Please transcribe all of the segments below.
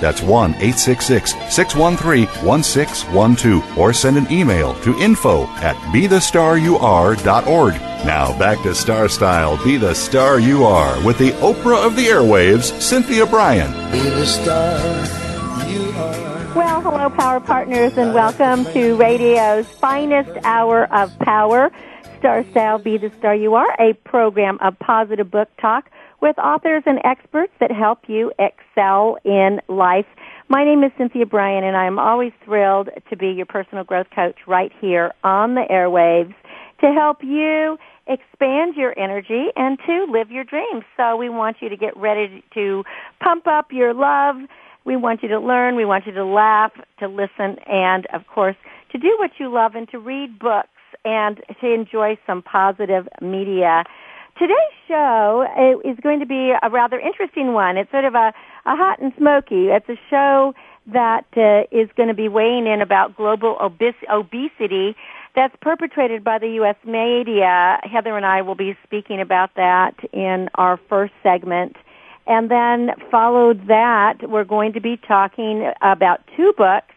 That's 1 866 613 1612. Or send an email to info at bethestaryouare.org. Now back to Star Style Be the Star You Are with the Oprah of the Airwaves, Cynthia Brian. Be the star you are. Well, hello, Power Partners, and welcome to radio's finest hour of power. Star Style Be the Star You Are, a program of positive book talk with authors and experts that help you excel in life. My name is Cynthia Brian, and I'm always thrilled to be your personal growth coach right here on the airwaves to help you expand your energy and to live your dreams. So we want you to get ready to pump up your love. We want you to learn. We want you to laugh, to listen, and of course, to do what you love and to read books and to enjoy some positive media. Today's show uh, is going to be a rather interesting one. It's sort of a, a hot and smoky. It's a show that uh, is going to be weighing in about global obes- obesity that's perpetrated by the U.S. media. Heather and I will be speaking about that in our first segment. And then followed that, we're going to be talking about two books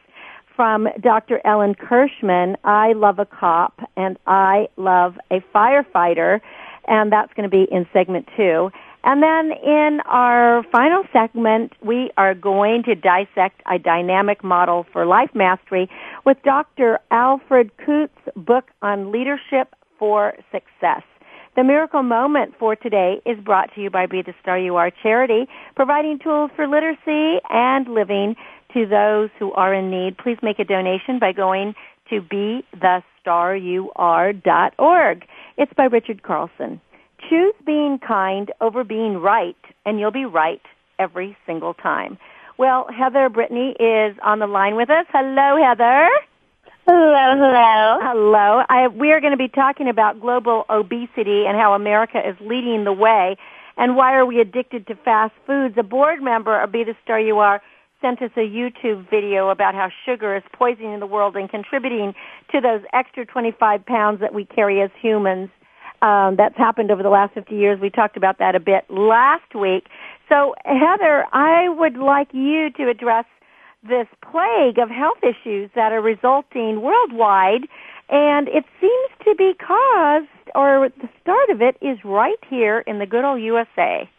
from Dr. Ellen Kirschman, I Love a Cop and I Love a Firefighter. And that's going to be in segment two. And then in our final segment, we are going to dissect a dynamic model for life mastery with Dr. Alfred Nkut's book on leadership for success. The miracle moment for today is brought to you by Be the Star You Are charity, providing tools for literacy and living to those who are in need. Please make a donation by going to BeTheStarYouAre.org. It's by Richard Carlson. Choose being kind over being right, and you'll be right every single time. Well, Heather Brittany is on the line with us. Hello, Heather. Hello, hello. Hello. I, we are going to be talking about global obesity and how America is leading the way. And why are we addicted to fast foods? A board member of Be the Star You Are sent us a YouTube video about how sugar is poisoning the world and contributing to those extra 25 pounds that we carry as humans um, that's happened over the last 50 years. We talked about that a bit last week. So, Heather, I would like you to address this plague of health issues that are resulting worldwide, and it seems to be caused, or the start of it is right here in the good old USA.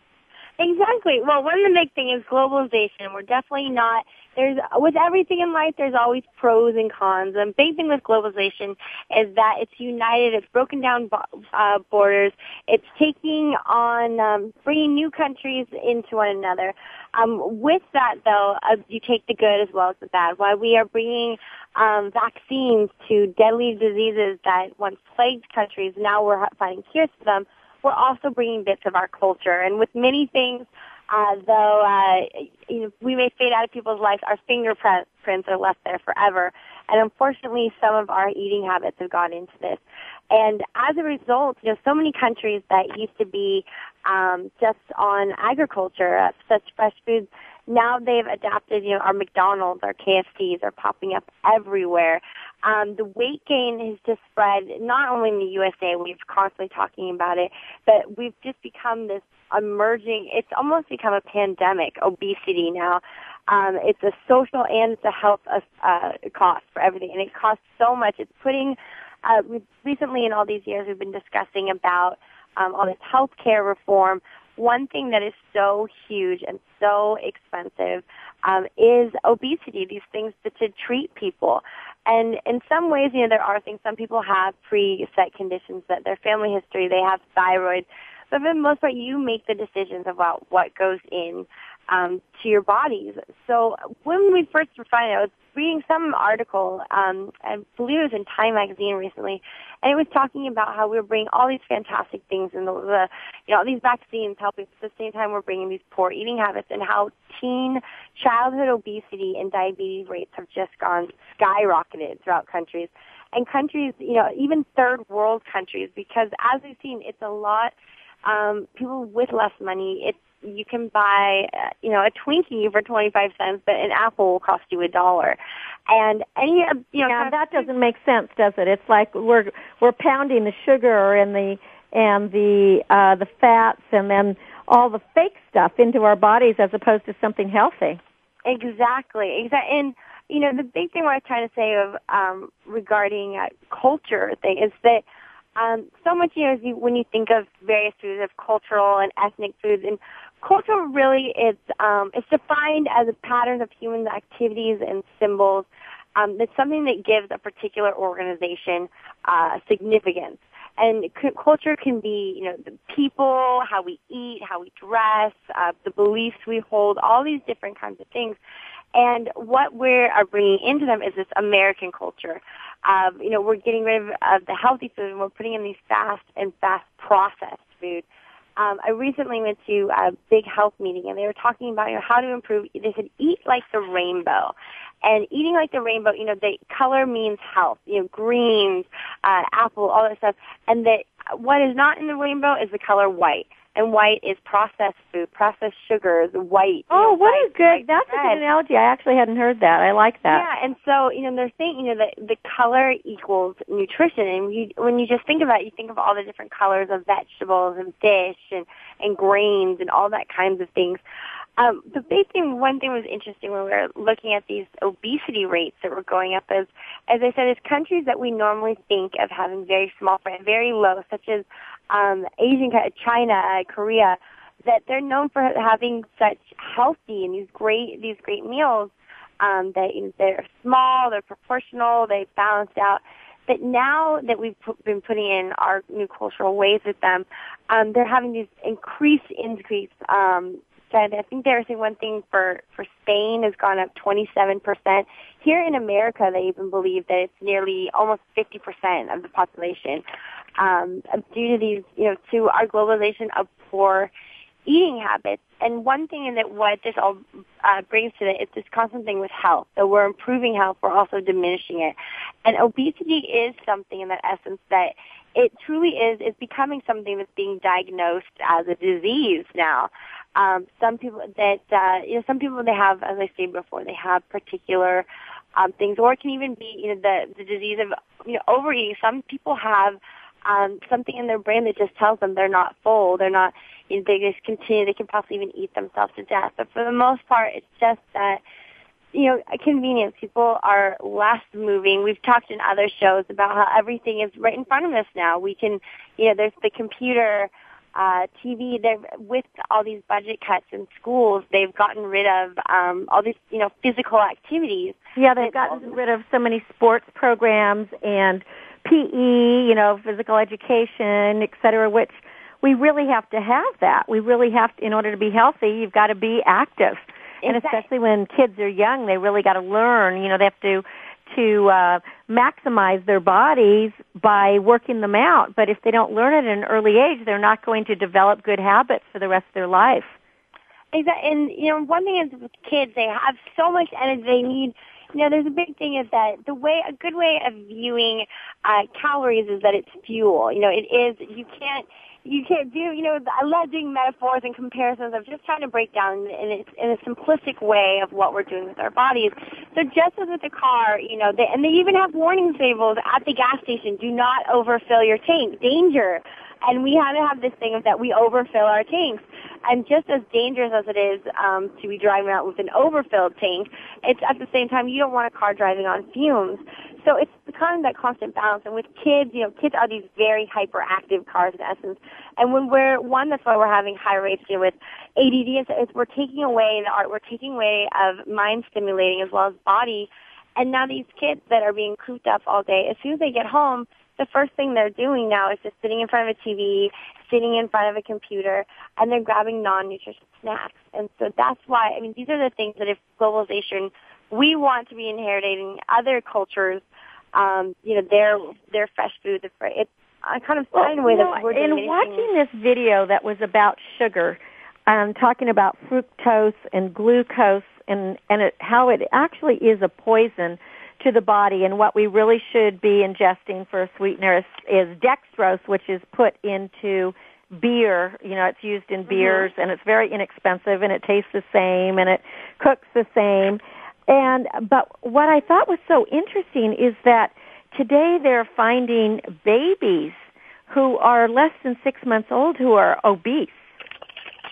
Exactly. Well, one of the big things is globalization. We're definitely not there's with everything in life there's always pros and cons. And big thing with globalization is that it's united it's broken down uh, borders. It's taking on um, bringing new countries into one another. Um, with that though uh, you take the good as well as the bad. While we are bringing um, vaccines to deadly diseases that once plagued countries now we're finding cures for them we're also bringing bits of our culture and with many things uh, though uh, you know, we may fade out of people's lives, our fingerprints are left there forever. And unfortunately, some of our eating habits have gone into this. And as a result, you know, so many countries that used to be um, just on agriculture, uh, such fresh foods, now they've adapted, you know, our McDonald's, our KFCs are popping up everywhere. Um, the weight gain has just spread not only in the USA, we've constantly talking about it, but we've just become this emerging, it's almost become a pandemic, obesity now. Um, it's a social and it's a health uh, cost for everything, and it costs so much. It's putting, uh, recently in all these years we've been discussing about um, all this healthcare reform, one thing that is so huge and so expensive um, is obesity. These things that to treat people. And in some ways, you know, there are things. Some people have pre-set conditions that their family history, they have thyroid, but for the most part, you make the decisions about what goes in um, to your bodies. So when we first found out, I was reading some article, um, I believe it was in Time magazine recently, and it was talking about how we are bringing all these fantastic things and the, the you know, these vaccines helping at the same time we're bringing these poor eating habits and how teen childhood obesity and diabetes rates have just gone skyrocketed throughout countries. And countries, you know, even third world countries, because as we've seen, it's a lot, um, people with less money, it's you can buy, uh, you know, a Twinkie for 25 cents, but an apple will cost you a dollar. And any, you know, yeah, that doesn't make sense, does it? It's like we're we're pounding the sugar and the and the uh the fats and then all the fake stuff into our bodies as opposed to something healthy. Exactly. Exactly. And you know, the big thing what I was trying to say of um regarding uh, culture thing is that um, so much, you know, you, when you think of various foods, of cultural and ethnic foods, and culture really is um, it's defined as a pattern of human activities and symbols. Um, it's something that gives a particular organization uh, significance. And c- culture can be, you know, the people, how we eat, how we dress, uh, the beliefs we hold, all these different kinds of things. And what we are bringing into them is this American culture. Um, you know, we're getting rid of, of the healthy food and we're putting in these fast and fast processed food. Um, I recently went to a big health meeting and they were talking about you know how to improve. They said eat like the rainbow, and eating like the rainbow. You know, the color means health. You know, greens, uh, apple, all that stuff, and that what is not in the rainbow is the color white and white is processed food, processed sugars, white. Oh, know, what white, is good. That's bread. a good analogy. I actually hadn't heard that. I like that. Yeah, and so you know they're saying you know that the color equals nutrition, and you, when you just think about it, you think of all the different colors of vegetables and fish and and grains and all that kinds of things. Um, the big thing, one thing was interesting when we were looking at these obesity rates that were going up is, as I said, is countries that we normally think of having very small, very low, such as um, Asian, China, uh, Korea, that they're known for having such healthy and these great, these great meals. Um, that you know, they're small, they're proportional, they balanced out. But now that we've put, been putting in our new cultural ways with them, um, they're having these increased increase um, I think there was one thing for, for Spain has gone up 27%. Here in America, they even believe that it's nearly almost 50% of the population, um, due to these, you know, to our globalization of poor eating habits. And one thing in that what this all uh, brings to it is this constant thing with health. So we're improving health, we're also diminishing it. And obesity is something in that essence that it truly is, is becoming something that's being diagnosed as a disease now. Um, some people that, uh, you know, some people they have, as I said before, they have particular, um, things, or it can even be, you know, the, the disease of, you know, overeating. Some people have, um, something in their brain that just tells them they're not full, they're not, you know, they just continue, they can possibly even eat themselves to death. But for the most part, it's just that, you know, convenience. People are less moving. We've talked in other shows about how everything is right in front of us now. We can, you know, there's the computer, uh, TV. They're with all these budget cuts in schools. They've gotten rid of um, all these, you know, physical activities. Yeah, they've gotten rid of so many sports programs and PE, you know, physical education, et cetera, which we really have to have that. We really have to, in order to be healthy, you've got to be active. Exactly. And especially when kids are young, they really got to learn, you know, they have to to uh, maximize their bodies by working them out. But if they don't learn it at an early age, they're not going to develop good habits for the rest of their life. Exactly. And, you know, one thing is with kids, they have so much energy they need. Know, there's a big thing is that the way, a good way of viewing uh, calories is that it's fuel. You know, it is, you can't, you can't do, you know, I love doing metaphors and comparisons of just trying to break down in, in, in a simplistic way of what we're doing with our bodies. So just as with the car, you know, they, and they even have warning labels at the gas station, do not overfill your tank, danger. And we have to have this thing of that we overfill our tanks. And just as dangerous as it is um, to be driving out with an overfilled tank, it's at the same time you don't want a car driving on fumes. So it's kind of that constant balance. And with kids, you know, kids are these very hyperactive cars in essence. And when we're one, that's why we're having high rates know, with ADD. Is, is we're taking away the art, we're taking away of mind stimulating as well as body. And now these kids that are being cooped up all day, as soon as they get home, the first thing they're doing now is just sitting in front of a TV, sitting in front of a computer, and they're grabbing non-nutritious snacks. And so that's why, I mean, these are the things that if globalization, we want to be inheriting other cultures, um, you know, their, their fresh food, the, it's I kind of well, way that we're In watching this video that was about sugar, um, talking about fructose and glucose and, and it, how it actually is a poison, to the body and what we really should be ingesting for a sweetener is, is dextrose, which is put into beer. You know, it's used in mm-hmm. beers mm-hmm. and it's very inexpensive and it tastes the same and it cooks the same. And, but what I thought was so interesting is that today they're finding babies who are less than six months old who are obese.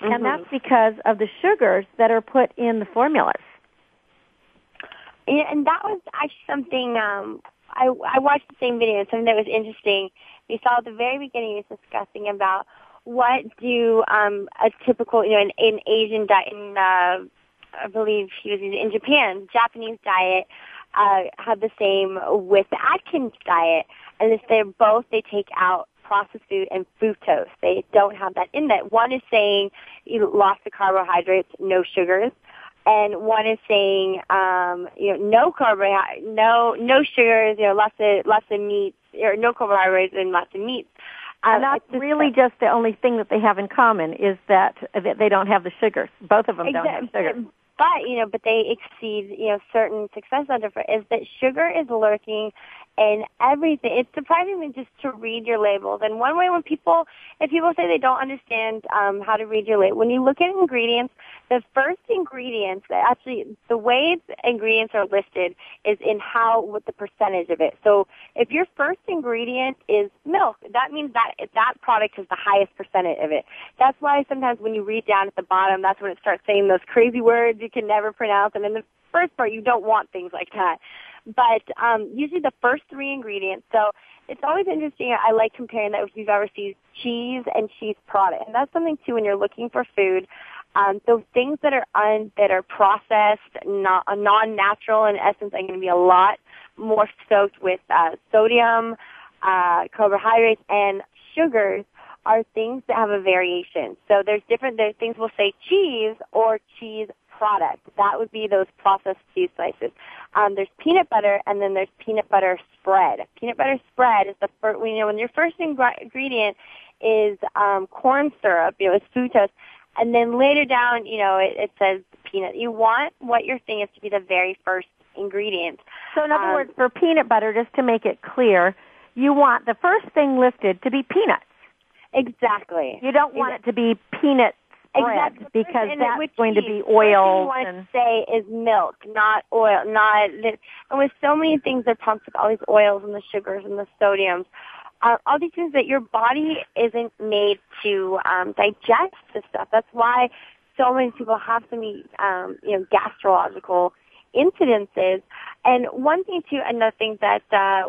Mm-hmm. And that's because of the sugars that are put in the formulas. And that was actually something um, I, I watched the same video something that was interesting. We saw at the very beginning he was discussing about what do um, a typical, you know, an, an Asian diet, in, uh, I believe he was in Japan, Japanese diet, uh, have the same with the Atkins diet, and it's they're both they take out processed food and fructose. They don't have that in that. One is saying you lost the carbohydrates, no sugars and one is saying um, you know no carbohydrates, no no sugars, you know lots of lots of meats or no carbohydrates and lots of meats. Um, and that's really just the only thing that they have in common is that that they don't have the sugars. Both of them exactly. don't have sugar. But you know, but they exceed you know certain success under is that sugar is lurking and everything. It's surprising me just to read your labels. And one way when people, if people say they don't understand um, how to read your label, when you look at ingredients, the first ingredients, actually the way the ingredients are listed is in how, what the percentage of it. So if your first ingredient is milk, that means that that product has the highest percentage of it. That's why sometimes when you read down at the bottom, that's when it starts saying those crazy words you can never pronounce. And in the first part, you don't want things like that but um, usually the first three ingredients. So it's always interesting. I like comparing that if you've ever seen cheese and cheese product, and that's something too when you're looking for food. Um, those things that are un, that are processed, not non-natural in essence, are going to be a lot more soaked with uh, sodium, uh, carbohydrates, and sugars are things that have a variation. So there's different, there's things we'll say cheese or cheese product. That would be those processed cheese slices. Um, there's peanut butter, and then there's peanut butter spread. Peanut butter spread is the first. You know, when your first ingredient is um, corn syrup, you know, it's fructose, and then later down, you know, it, it says peanut. You want what your thing is to be the very first ingredient. So, in other um, words, for peanut butter, just to make it clear, you want the first thing listed to be peanuts. Exactly. You don't want it to be peanut spread exactly. because and that's going to be oil. What and... to say is milk, not oil, not. The and with so many things that pumped with all these oils and the sugars and the sodiums, uh, all these things that your body isn't made to um, digest this stuff. That's why so many people have so many, um, you know, gastrological incidences. And one thing too, another thing that uh,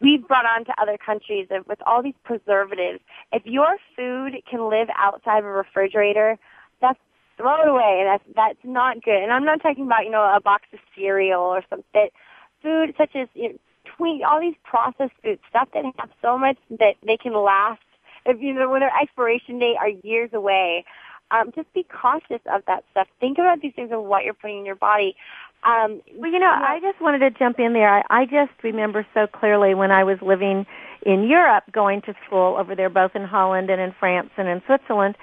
we've brought on to other countries with all these preservatives, if your food can live outside of a refrigerator, that's throw it away, that's that's not good. And I'm not talking about you know a box of cereal or something. Food such as you know, tweet all these processed foods, stuff that have so much that they can last. If you know when their expiration date are years away, um, just be cautious of that stuff. Think about these things and what you're putting in your body. Um, well, you know, I just wanted to jump in there. I, I just remember so clearly when I was living in Europe, going to school over there, both in Holland and in France and in Switzerland,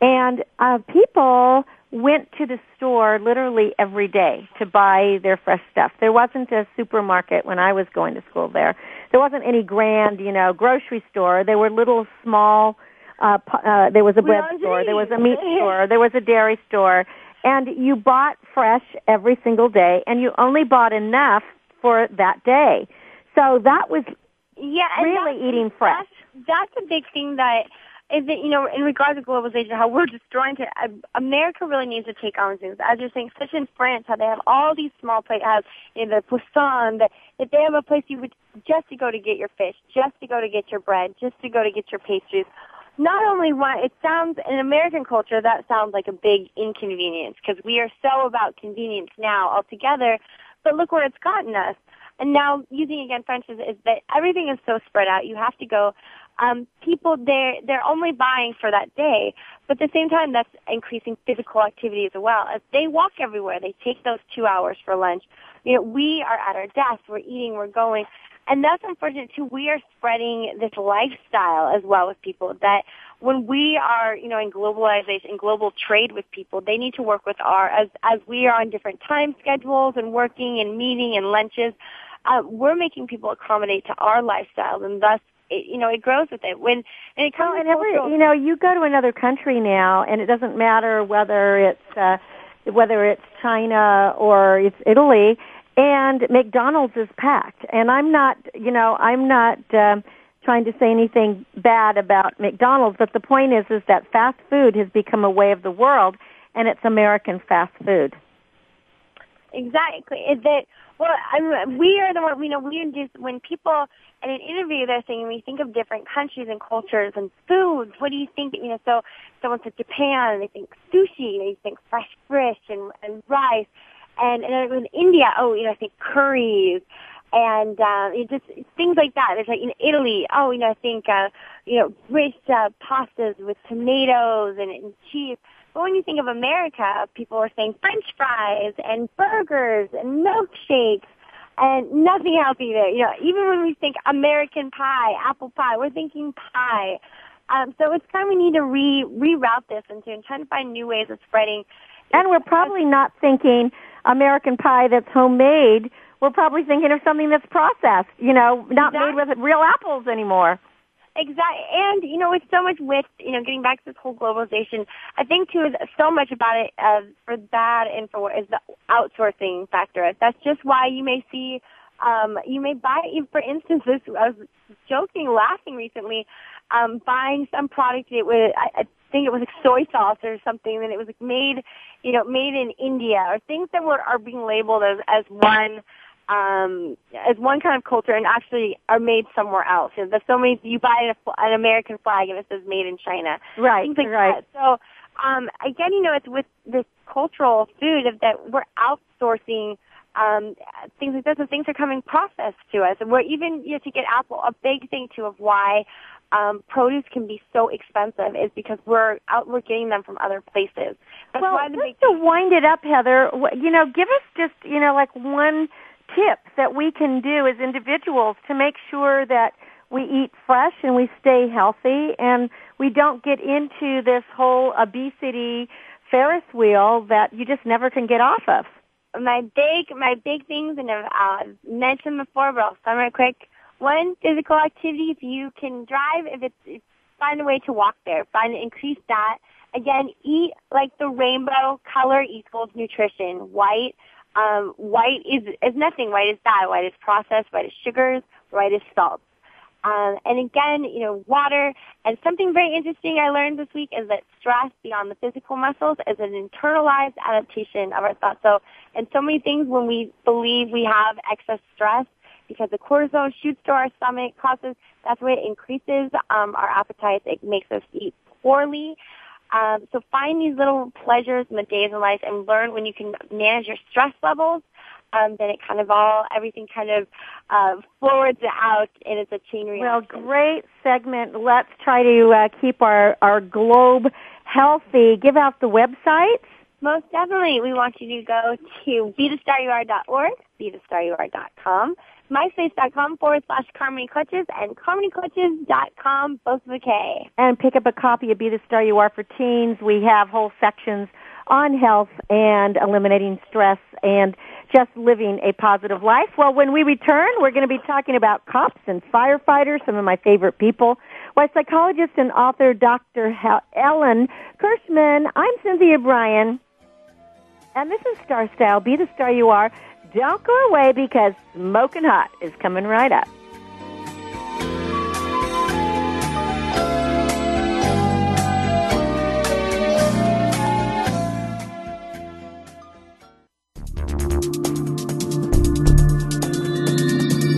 and uh, people went to the store literally every day to buy their fresh stuff. There wasn't a supermarket when I was going to school there. There wasn't any grand, you know, grocery store. There were little small. Uh, uh, there was a bread store. There was a meat store. There was a dairy store and you bought fresh every single day and you only bought enough for that day. So that was yeah, really eating fresh. That's, that's a big thing that is that, you know, in regards to globalization, how we're destroying it. Uh, America really needs to take on things. As you're saying, such in France, how they have all these small places, you know, the poisson, that, that they have a place you would just to go to get your fish, just to go to get your bread, just to go to get your pastries. Not only one, it sounds, in American culture, that sounds like a big inconvenience because we are so about convenience now altogether, but look where it's gotten us. And now using again French is, is that everything is so spread out. You have to go um, people they're they're only buying for that day, but at the same time that's increasing physical activity as well. As they walk everywhere, they take those two hours for lunch. You know, we are at our desk, we're eating, we're going, and that's unfortunate too. We are spreading this lifestyle as well with people that when we are, you know, in globalization, in global trade with people, they need to work with our, as, as we are on different time schedules and working and meeting and lunches, uh, we're making people accommodate to our lifestyle and thus it, you know, it grows with it. When and it comes well, you know, you go to another country now, and it doesn't matter whether it's uh, whether it's China or it's Italy, and McDonald's is packed. And I'm not, you know, I'm not um, trying to say anything bad about McDonald's, but the point is, is that fast food has become a way of the world, and it's American fast food. Exactly. Is that well? I mean, we are the one. You know, we just when people in an interview they're saying we think of different countries and cultures and foods. What do you think? You know, so someone said Japan, they think sushi, they think fresh fish and, and rice, and and in India, oh, you know, I think curries and uh, just things like that. There's like in Italy, oh, you know, I think uh, you know, rich uh, pastas with tomatoes and, and cheese. But when you think of America, people are saying French fries and burgers and milkshakes and nothing healthy there. You know, even when we think American pie, apple pie, we're thinking pie. Um, so it's time we need to re reroute this into and trying to find new ways of spreading. And we're probably not thinking American pie that's homemade. We're probably thinking of something that's processed. You know, not exactly. made with real apples anymore. Exactly. And, you know, with so much with, you know, getting back to this whole globalization, I think too, so much about it, uh, for bad and for is the outsourcing factor. That's just why you may see, um, you may buy, for instance, this, I was joking, laughing recently, um, buying some product, it was, I, I think it was like soy sauce or something, and it was like made, you know, made in India, or things that were, are being labeled as, as one, um, as one kind of culture and actually are made somewhere else. You know, there's so many, you buy an, an American flag and it says made in China. Right, Things like right. That. So, um, again, you know, it's with this cultural food of that we're outsourcing um, things like this, and things are coming processed to us. And we're even, you know, to get Apple, a big thing too of why um, produce can be so expensive is because we're out, we're getting them from other places. That's well, why the just to wind it up, Heather, you know, give us just, you know, like one tip that we can do as individuals to make sure that we eat fresh and we stay healthy and we don't get into this whole obesity Ferris wheel that you just never can get off of. My big, my big things, and I've uh, mentioned before, but I'll sum it quick. One, physical activity. If you can drive, if it's, find a way to walk there. Find increase that. Again, eat like the rainbow color equals nutrition. White, um, white is, is nothing. White is bad. White is processed. White is sugars. White is salt. Um, and again, you know, water. And something very interesting I learned this week is that stress beyond the physical muscles is an internalized adaptation of our thoughts. So, and so many things when we believe we have excess stress because the cortisol shoots to our stomach, causes, that's why it increases um, our appetite. It makes us eat poorly. Um, so find these little pleasures in the days in life and learn when you can manage your stress levels. Um, then it kind of all everything kind of uh, forwards out, and it's a chain reaction. Well, great segment. Let's try to uh, keep our our globe healthy. Give out the websites. Most definitely, we want you to go to bethestaryouare.org, bethestaryouare.com, myspace.com forward slash Karmony Clutches and KarmonyClutches.com, both with a K. And pick up a copy of Be the Star You Are for Teens. We have whole sections on health and eliminating stress and just living a positive life. Well, when we return, we're going to be talking about cops and firefighters, some of my favorite people. Why psychologist and author Dr. Ellen Kirschman. I'm Cynthia Brian. And this is Star Style. Be the star you are. Don't go away because Smoking Hot is coming right up.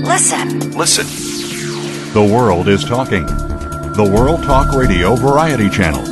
Listen. Listen. The world is talking. The World Talk Radio Variety Channel.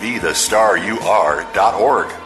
bethestaryouare.org.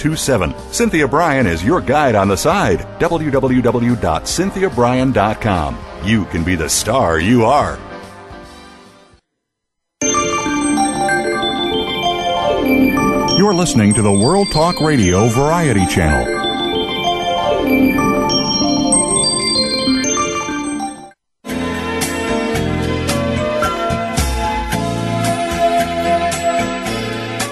925-377-7827. Cynthia Brian is your guide on the side. www.cynthiabrian.com. You can be the star you are. You're listening to the World Talk Radio Variety Channel.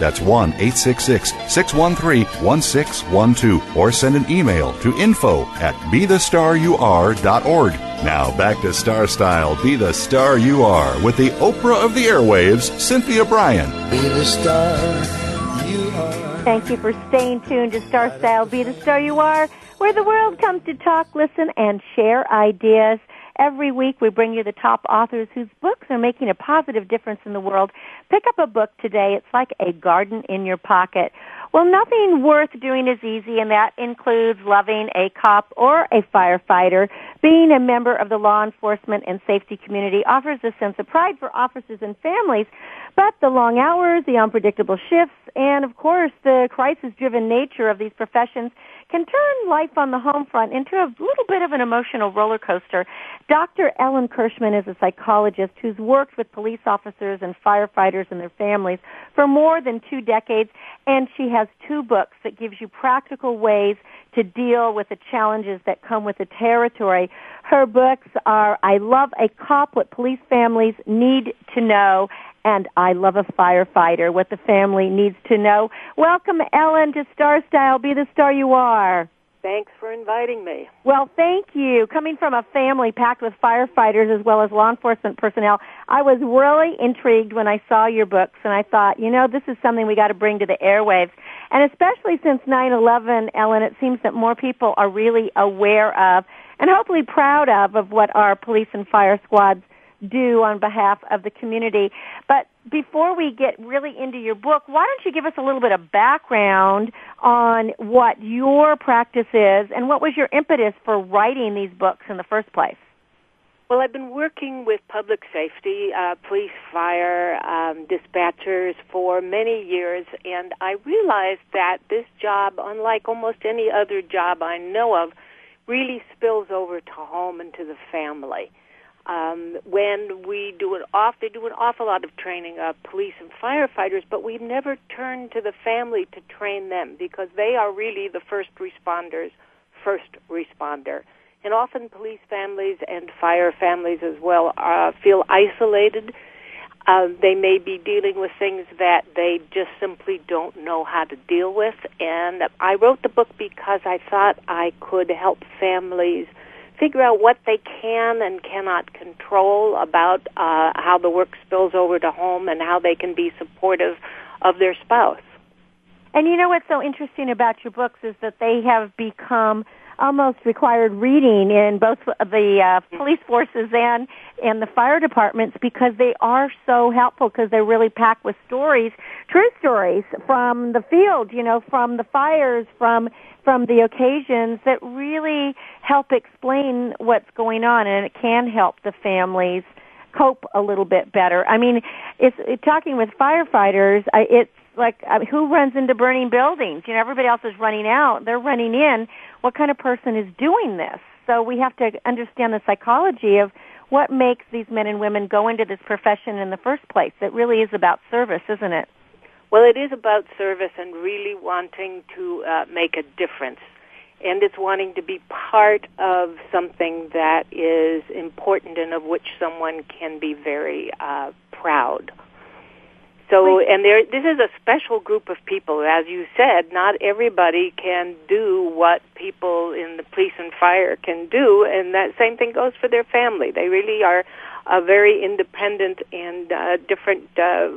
That's 1 866 613 1612. Or send an email to info at bethestaryouare.org. Now back to Star Style Be the Star You Are with the Oprah of the Airwaves, Cynthia Brian. Be the star you are. Thank you for staying tuned to Star Style Be the Star You Are, where the world comes to talk, listen, and share ideas. Every week we bring you the top authors whose books are making a positive difference in the world. Pick up a book today. It's like a garden in your pocket. Well, nothing worth doing is easy, and that includes loving a cop or a firefighter. Being a member of the law enforcement and safety community offers a sense of pride for officers and families, but the long hours, the unpredictable shifts, and of course the crisis-driven nature of these professions can turn life on the home front into a little bit of an emotional roller coaster. Dr. Ellen Kirschman is a psychologist who's worked with police officers and firefighters and their families for more than two decades, and she has two books that gives you practical ways to deal with the challenges that come with the territory. Her books are I Love a Cop, What Police Families Need to Know, and I Love a Firefighter, What the Family Needs to Know. Welcome, Ellen, to Star Style. Be the star you are. Thanks for inviting me. Well, thank you. Coming from a family packed with firefighters as well as law enforcement personnel, I was really intrigued when I saw your books and I thought, you know, this is something we got to bring to the airwaves. And especially since 9/11, Ellen, it seems that more people are really aware of and hopefully proud of of what our police and fire squads do on behalf of the community. But before we get really into your book, why don't you give us a little bit of background on what your practice is and what was your impetus for writing these books in the first place? Well, I've been working with public safety, uh, police, fire, um, dispatchers for many years, and I realized that this job, unlike almost any other job I know of, really spills over to home and to the family um, when we do an off, they do an awful lot of training of police and firefighters, but we never turn to the family to train them because they are really the first responders, first responder. And often police families and fire families as well uh, feel isolated. Uh, they may be dealing with things that they just simply don't know how to deal with. And I wrote the book because I thought I could help families figure out what they can and cannot control about uh, how the work spills over to home and how they can be supportive of their spouse. And you know what's so interesting about your books is that they have become almost required reading in both the uh, police forces and and the fire departments because they are so helpful because they're really packed with stories, true stories from the field, you know, from the fires, from from the occasions that really help explain what's going on and it can help the families cope a little bit better. I mean, it's it, talking with firefighters, I, it's like I mean, who runs into burning buildings? You know, everybody else is running out. They're running in. What kind of person is doing this? So we have to understand the psychology of what makes these men and women go into this profession in the first place. It really is about service, isn't it? Well, it is about service and really wanting to uh, make a difference. And it's wanting to be part of something that is important and of which someone can be very uh, proud. So, and there, this is a special group of people. As you said, not everybody can do what people in the police and fire can do, and that same thing goes for their family. They really are a very independent and uh, different uh,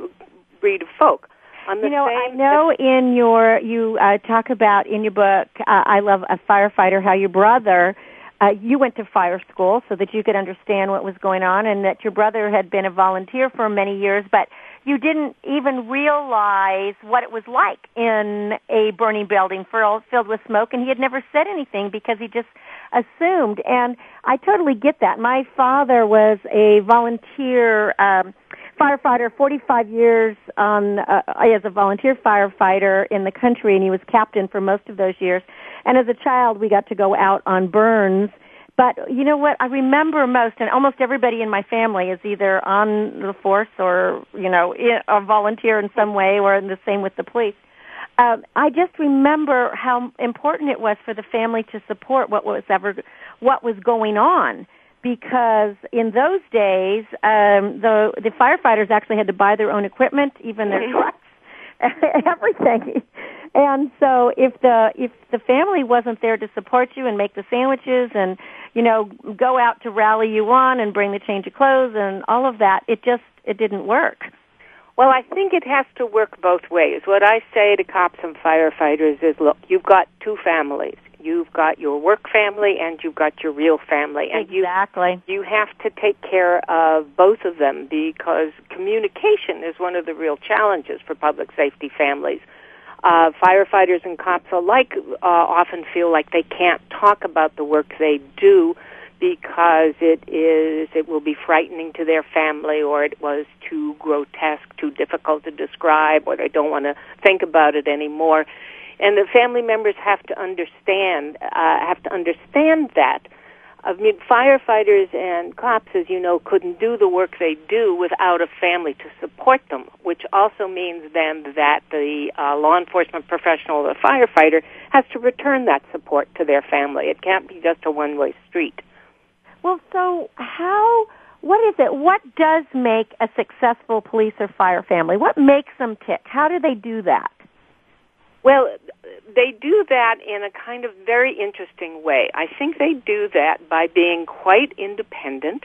breed of folk. you know, I know in your you uh, talk about in your book, uh, I love a firefighter, how your brother. Uh, you went to fire school so that you could understand what was going on, and that your brother had been a volunteer for many years, but you didn't even realize what it was like in a burning building filled with smoke and he had never said anything because he just assumed and I totally get that. My father was a volunteer um firefighter 45 years on uh, as a volunteer firefighter in the country and he was captain for most of those years and as a child we got to go out on burns but you know what? I remember most, and almost everybody in my family is either on the force or you know a volunteer in some way, or in the same with the police. Um, I just remember how important it was for the family to support what was ever what was going on, because in those days um, the the firefighters actually had to buy their own equipment, even their trucks, everything. And so if the if the family wasn't there to support you and make the sandwiches and you know go out to rally you on and bring the change of clothes and all of that, it just it didn't work. Well, I think it has to work both ways. What I say to cops and firefighters is, look, you've got two families. You've got your work family and you've got your real family. And exactly. You, you have to take care of both of them because communication is one of the real challenges for public safety families uh, firefighters and cops alike uh, often feel like they can't talk about the work they do because it is it will be frightening to their family or it was too grotesque, too difficult to describe, or they don't want to think about it anymore. And the family members have to understand uh, have to understand that I mean, firefighters and cops, as you know, couldn't do the work they do without a family to support them, which also means then that the uh, law enforcement professional, the firefighter, has to return that support to their family. It can't be just a one-way street. Well, so how, what is it, what does make a successful police or fire family? What makes them tick? How do they do that? Well, they do that in a kind of very interesting way. I think they do that by being quite independent,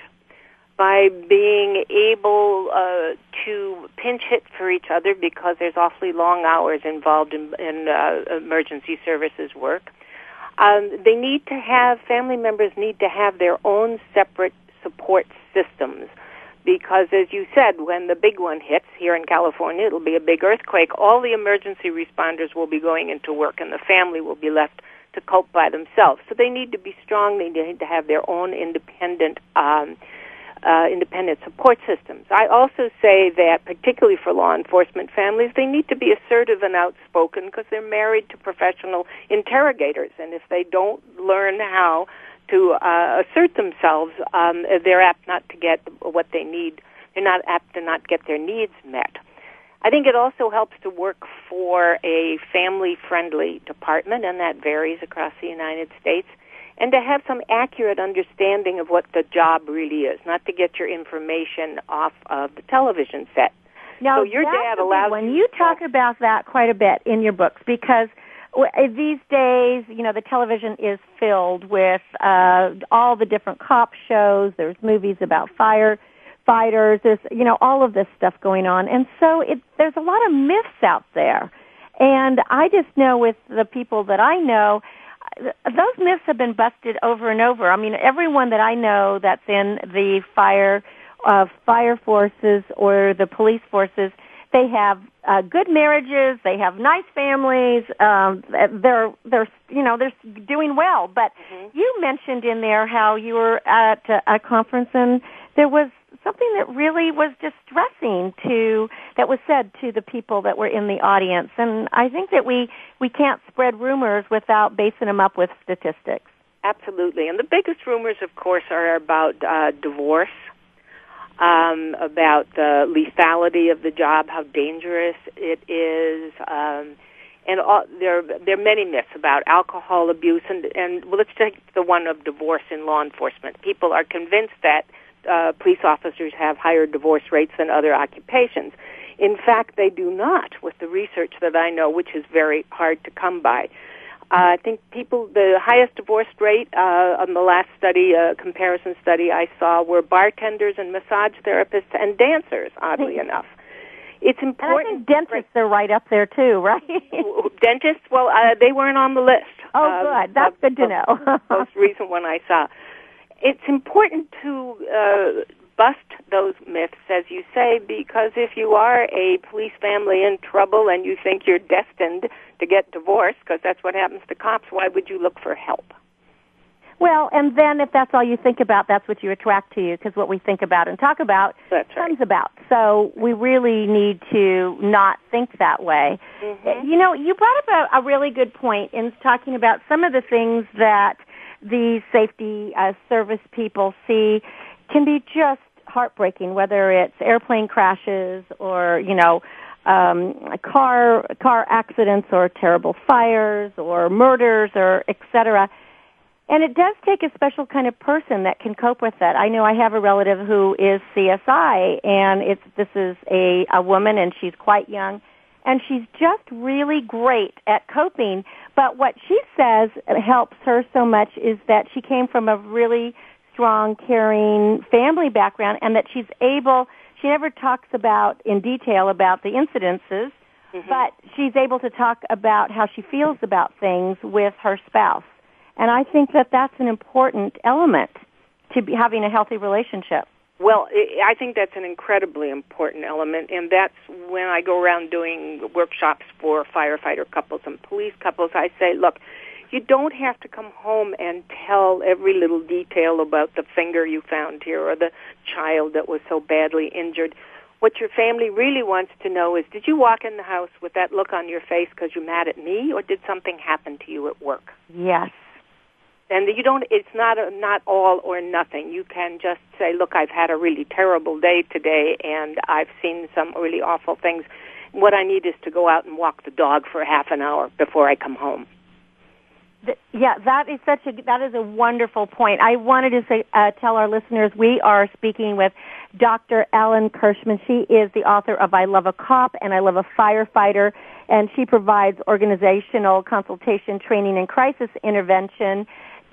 by being able uh, to pinch hit for each other because there's awfully long hours involved in, in uh, emergency services work. Um, they need to have family members need to have their own separate support systems because as you said, when the big one hits here in California, it'll be a big earthquake. All the emergency responders will be going into work and the family will be left to cope by themselves. So they need to be strong. They need to have their own independent, um, uh, independent support systems. I also say that, particularly for law enforcement families, they need to be assertive and outspoken because they're married to professional interrogators, and if they don't learn how to uh, assert themselves, um, they're apt not to get what they need. They're not apt to not get their needs met. I think it also helps to work for a family-friendly department, and that varies across the United States, and to have some accurate understanding of what the job really is, not to get your information off of the television set. Now, so your dad allows when you talk about that quite a bit in your books because these days, you know, the television is filled with uh, all the different cop shows. There's movies about fire fighters. There's, you know, all of this stuff going on, and so it, there's a lot of myths out there. And I just know with the people that I know, those myths have been busted over and over. I mean, everyone that I know that's in the fire uh, fire forces or the police forces, they have uh, good marriages, they have nice families, um, they're they're you know they're doing well. But mm-hmm. you mentioned in there how you were at a, a conference and there was something that really was distressing to that was said to the people that were in the audience and i think that we we can't spread rumors without basing them up with statistics absolutely and the biggest rumors of course are about uh divorce um about the lethality of the job how dangerous it is um and all, there there are many myths about alcohol abuse and and well, let's take the one of divorce in law enforcement people are convinced that uh, police officers have higher divorce rates than other occupations. In fact, they do not, with the research that I know, which is very hard to come by. Uh, I think people, the highest divorce rate uh, on the last study, uh, comparison study I saw, were bartenders and massage therapists and dancers. Oddly enough, it's important. And I think dentists are right up there too, right? dentists, well, uh, they weren't on the list. Oh, good. That's of, good to know. most recent one I saw it's important to uh, bust those myths, as you say, because if you are a police family in trouble and you think you're destined to get divorced, because that's what happens to cops, why would you look for help? Well, and then if that's all you think about, that's what you attract to you, because what we think about and talk about that's comes right. about. So we really need to not think that way. Mm-hmm. You know, you brought up a, a really good point in talking about some of the things that the safety uh, service people see can be just heartbreaking, whether it's airplane crashes or, you know, um, car car accidents or terrible fires or murders or etc. And it does take a special kind of person that can cope with that. I know I have a relative who is CSI, and it's this is a a woman, and she's quite young, and she's just really great at coping. But what she says helps her so much is that she came from a really strong, caring family background and that she's able, she never talks about in detail about the incidences, mm-hmm. but she's able to talk about how she feels about things with her spouse. And I think that that's an important element to be having a healthy relationship. Well, I think that's an incredibly important element, and that's when I go around doing workshops for firefighter couples and police couples. I say, look, you don't have to come home and tell every little detail about the finger you found here or the child that was so badly injured. What your family really wants to know is, did you walk in the house with that look on your face because you're mad at me, or did something happen to you at work? Yes and you don't it's not a, not all or nothing you can just say look i've had a really terrible day today and i've seen some really awful things what i need is to go out and walk the dog for half an hour before i come home yeah, that is such a that is a wonderful point. I wanted to say uh, tell our listeners we are speaking with Dr. Ellen Kirschman. She is the author of I Love a Cop and I Love a Firefighter, and she provides organizational consultation, training, and crisis intervention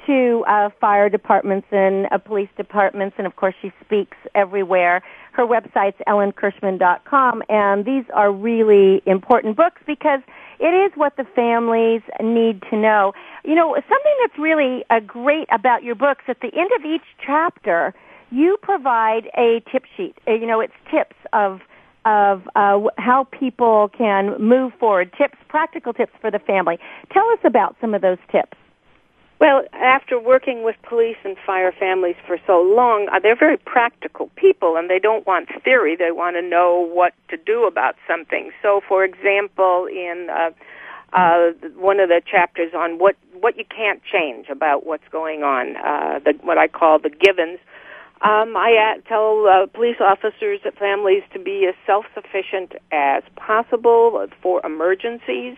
to uh, fire departments and uh, police departments, and of course she speaks everywhere. Her website's ellenkirschman.com, and these are really important books because it is what the families need to know. You know, something that's really uh, great about your books, at the end of each chapter, you provide a tip sheet. Uh, you know, it's tips of of uh, how people can move forward, tips, practical tips for the family. Tell us about some of those tips. Well, after working with police and fire families for so long, uh, they're very practical people and they don't want theory. They want to know what to do about something. So, for example, in uh, uh, one of the chapters on what, what you can't change about what's going on, uh, the, what I call the givens, um, I uh, tell uh, police officers and families to be as self-sufficient as possible for emergencies,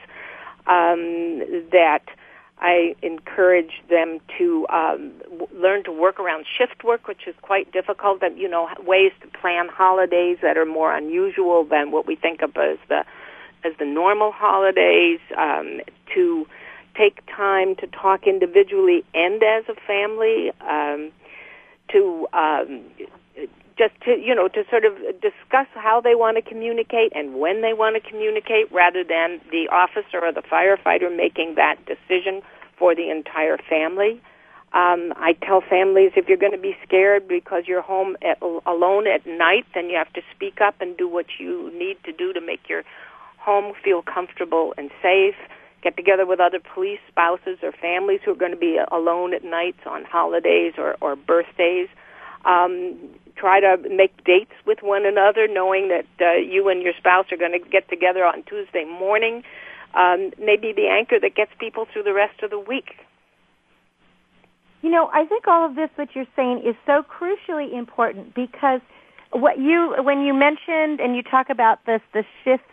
um, that I encourage them to um, w- learn to work around shift work, which is quite difficult. That you know ways to plan holidays that are more unusual than what we think of as the as the normal holidays. Um, to take time to talk individually and as a family. Um, to um, just to you know to sort of discuss how they want to communicate and when they want to communicate rather than the officer or the firefighter making that decision for the entire family. Um, I tell families if you're going to be scared because you're home at, alone at night, then you have to speak up and do what you need to do to make your home feel comfortable and safe. Get together with other police spouses or families who are going to be alone at nights on holidays or, or birthdays. Um, try to make dates with one another, knowing that uh, you and your spouse are going to get together on Tuesday morning. Um, maybe the anchor that gets people through the rest of the week. You know, I think all of this that you're saying is so crucially important because what you when you mentioned and you talk about this the shifts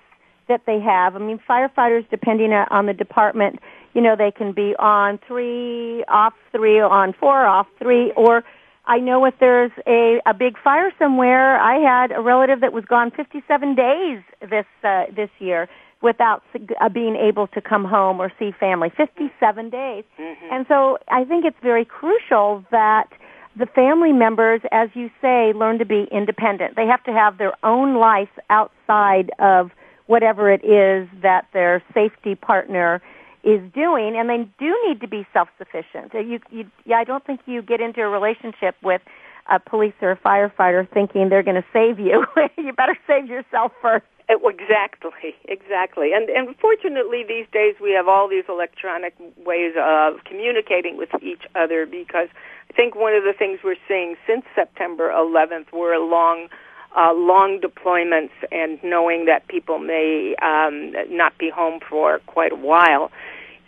that they have. I mean, firefighters, depending on the department, you know, they can be on three, off three, on four, off three, or I know if there's a, a big fire somewhere, I had a relative that was gone 57 days this, uh, this year without uh, being able to come home or see family. 57 days. Mm-hmm. And so I think it's very crucial that the family members, as you say, learn to be independent. They have to have their own life outside of whatever it is that their safety partner is doing, and they do need to be self-sufficient. You, you, yeah, I don't think you get into a relationship with a police or a firefighter thinking they're going to save you. you better save yourself first. Exactly, exactly. And and fortunately these days we have all these electronic ways of communicating with each other because I think one of the things we're seeing since September 11th were long uh, long deployments and knowing that people may um, not be home for quite a while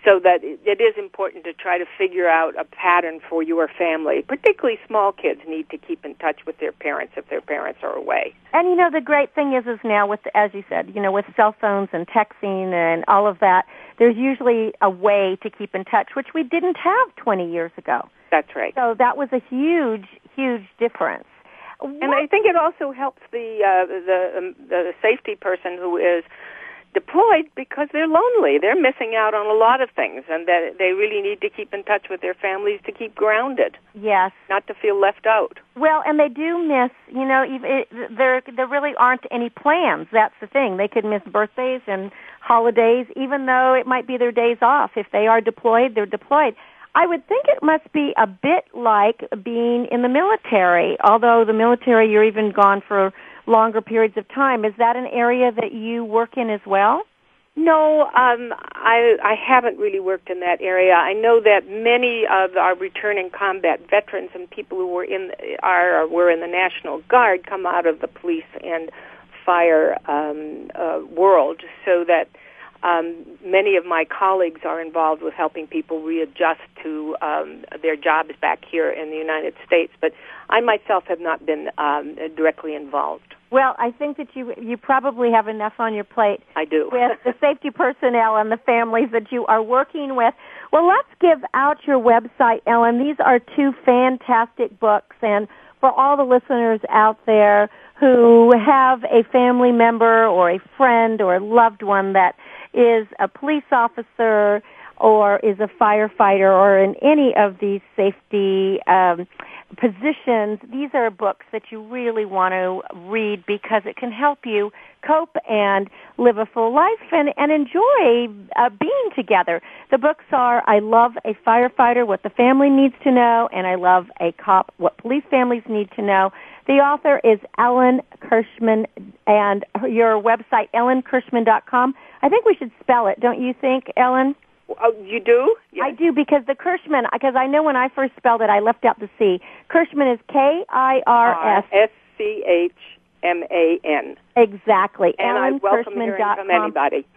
so that it is important to try to figure out a pattern for your family. Particularly small kids need to keep in touch with their parents if their parents are away. And you know the great thing is is now with as you said, you know with cell phones and texting and all of that, there's usually a way to keep in touch which we didn't have 20 years ago. That's right. So that was a huge huge difference. What? And I think it also helps the uh, the um, the safety person who is deployed because they're lonely. They're missing out on a lot of things, and that they really need to keep in touch with their families to keep grounded. Yes, not to feel left out. Well, and they do miss. You know, it, there there really aren't any plans. That's the thing. They could miss birthdays and holidays, even though it might be their days off. If they are deployed, they're deployed. I would think it must be a bit like being in the military, although the military you're even gone for longer periods of time. Is that an area that you work in as well? No, um, I, I haven't really worked in that area. I know that many of our returning combat veterans and people who were in are were in the National Guard come out of the police and fire um, uh, world, so that um, many of my colleagues are involved with helping people readjust to um, their jobs back here in the United States. But I myself have not been um, directly involved. Well, I think that you you probably have enough on your plate. I do. with the safety personnel and the families that you are working with. Well, let's give out your website, Ellen. These are two fantastic books, and for all the listeners out there who have a family member or a friend or a loved one that is a police officer or is a firefighter or in any of these safety um, positions, these are books that you really want to read because it can help you cope and live a full life and, and enjoy uh, being together. The books are I Love a Firefighter, What the Family Needs to Know, and I Love a Cop, What Police Families Need to Know. The author is Ellen Kirschman, and your website, ellenkirschman.com. I think we should spell it, don't you think, Ellen? Oh, you do? Yes. I do because the Kirschman, because I know when I first spelled it, I left out the C. Kirschman is K I R S S C H M A N. Exactly. And Ellen I welcome hearing from anybody.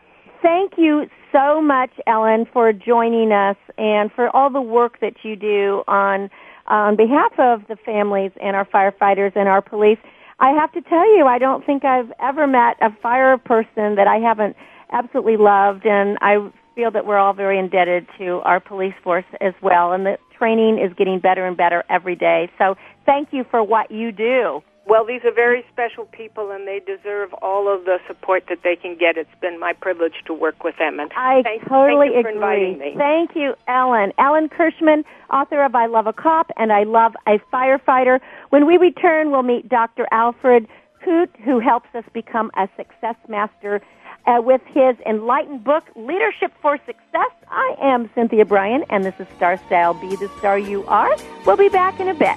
Thank you so much, Ellen, for joining us and for all the work that you do on on behalf of the families and our firefighters and our police. I have to tell you, I don't think I've ever met a fire person that I haven't absolutely loved, and I feel that we're all very indebted to our police force as well, and the training is getting better and better every day. So thank you for what you do. Well, these are very special people, and they deserve all of the support that they can get. It's been my privilege to work with them, and I thank, totally thank you agree. inviting me. Thank you, Ellen. Ellen Kirschman, author of "I Love a Cop" and "I Love a Firefighter." When we return, we'll meet Dr. Alfred Nkut, who helps us become a success master uh, with his enlightened book, Leadership for Success. I am Cynthia Brian, and this is Star Style Be the Star You Are. We'll be back in a bit.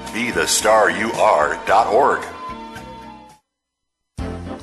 bethestaryouare.org.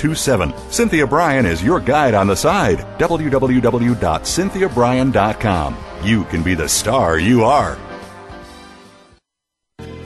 827. Cynthia Brian is your guide on the side. www.cynthiabrian.com. You can be the star you are.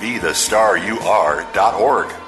bethestaryouare.org.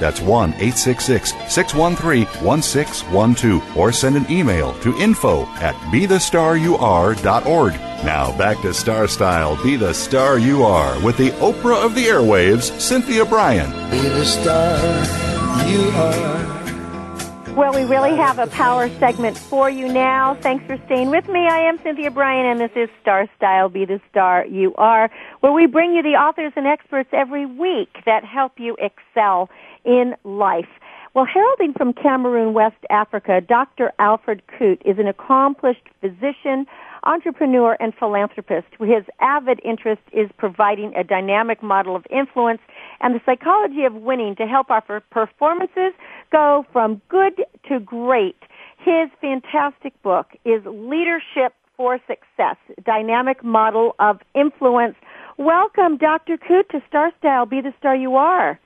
That's 1 866 613 1612 or send an email to info at bethestaryouare.org. Now back to Star Style Be the Star You Are with the Oprah of the Airwaves, Cynthia Brian. Be the star you are. Well, we really have a power segment for you now. Thanks for staying with me. I am Cynthia Brian, and this is Star Style Be the Star You Are, where we bring you the authors and experts every week that help you excel in life. Well, heralding from Cameroon, West Africa, Dr. Alfred Nkut is an accomplished physician, entrepreneur, and philanthropist. His avid interest is providing a dynamic model of influence and the psychology of winning to help our performances go from good to great. His fantastic book is Leadership for Success, Dynamic Model of Influence. Welcome, Dr. Nkut, to Star Style. Be the star you are.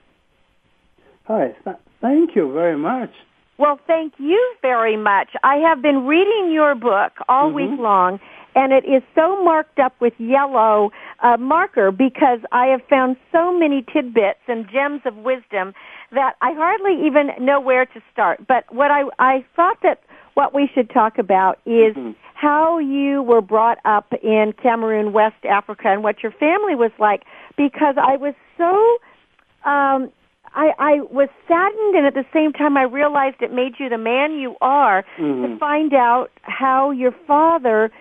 Hi, th- thank you very much. Well, thank you very much. I have been reading your book all Mhm. week long, and it is so marked up with yellow uh, marker because I have found so many tidbits and gems of wisdom that I hardly even know where to start. But what I, I thought that what we should talk about is mm-hmm. how you were brought up in Cameroon, West Africa, and what your family was like. Because I was so, um, I, I was saddened, and at the same time, I realized it made you the man you are mm-hmm. to find out how your father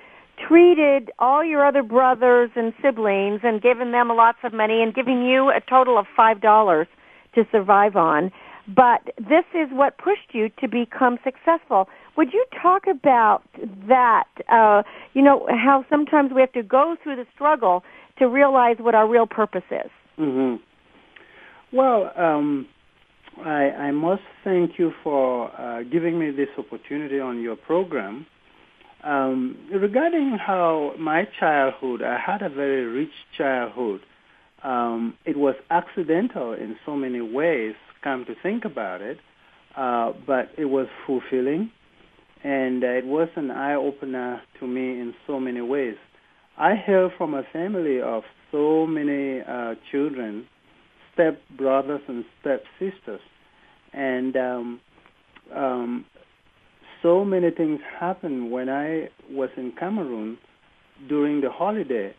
treated all your other brothers and siblings and given them lots of money and giving you a total of five dollars to survive on. But this is what pushed you to become successful. Would you talk about that? Uh, you know, how sometimes we have to go through the struggle to realize what our real purpose is. Mm-hmm. Well, um, I, I, must thank you for uh, giving me this opportunity on your program. Um, regarding how my childhood, I had a very rich childhood. Um, it was accidental in so many ways, come to think about it, uh, but it was fulfilling and it was an eye opener to me in so many ways. I hail from a family of so many uh, children, step brothers and step sisters, and um, um, so many things happened when I was in Cameroon during the holiday.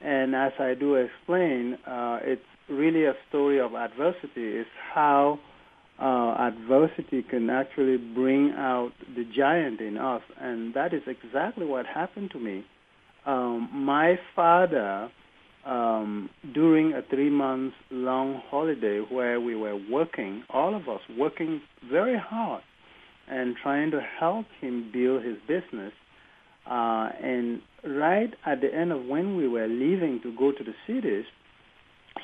And as I do explain, uh, it's really a story of adversity. It's how uh, adversity can actually bring out the giant in us, and that is exactly what happened to me. Um, my father, um, during a three months long holiday where we were working, all of us working very hard and trying to help him build his business. Uh, and right at the end of when we were leaving to go to the cities,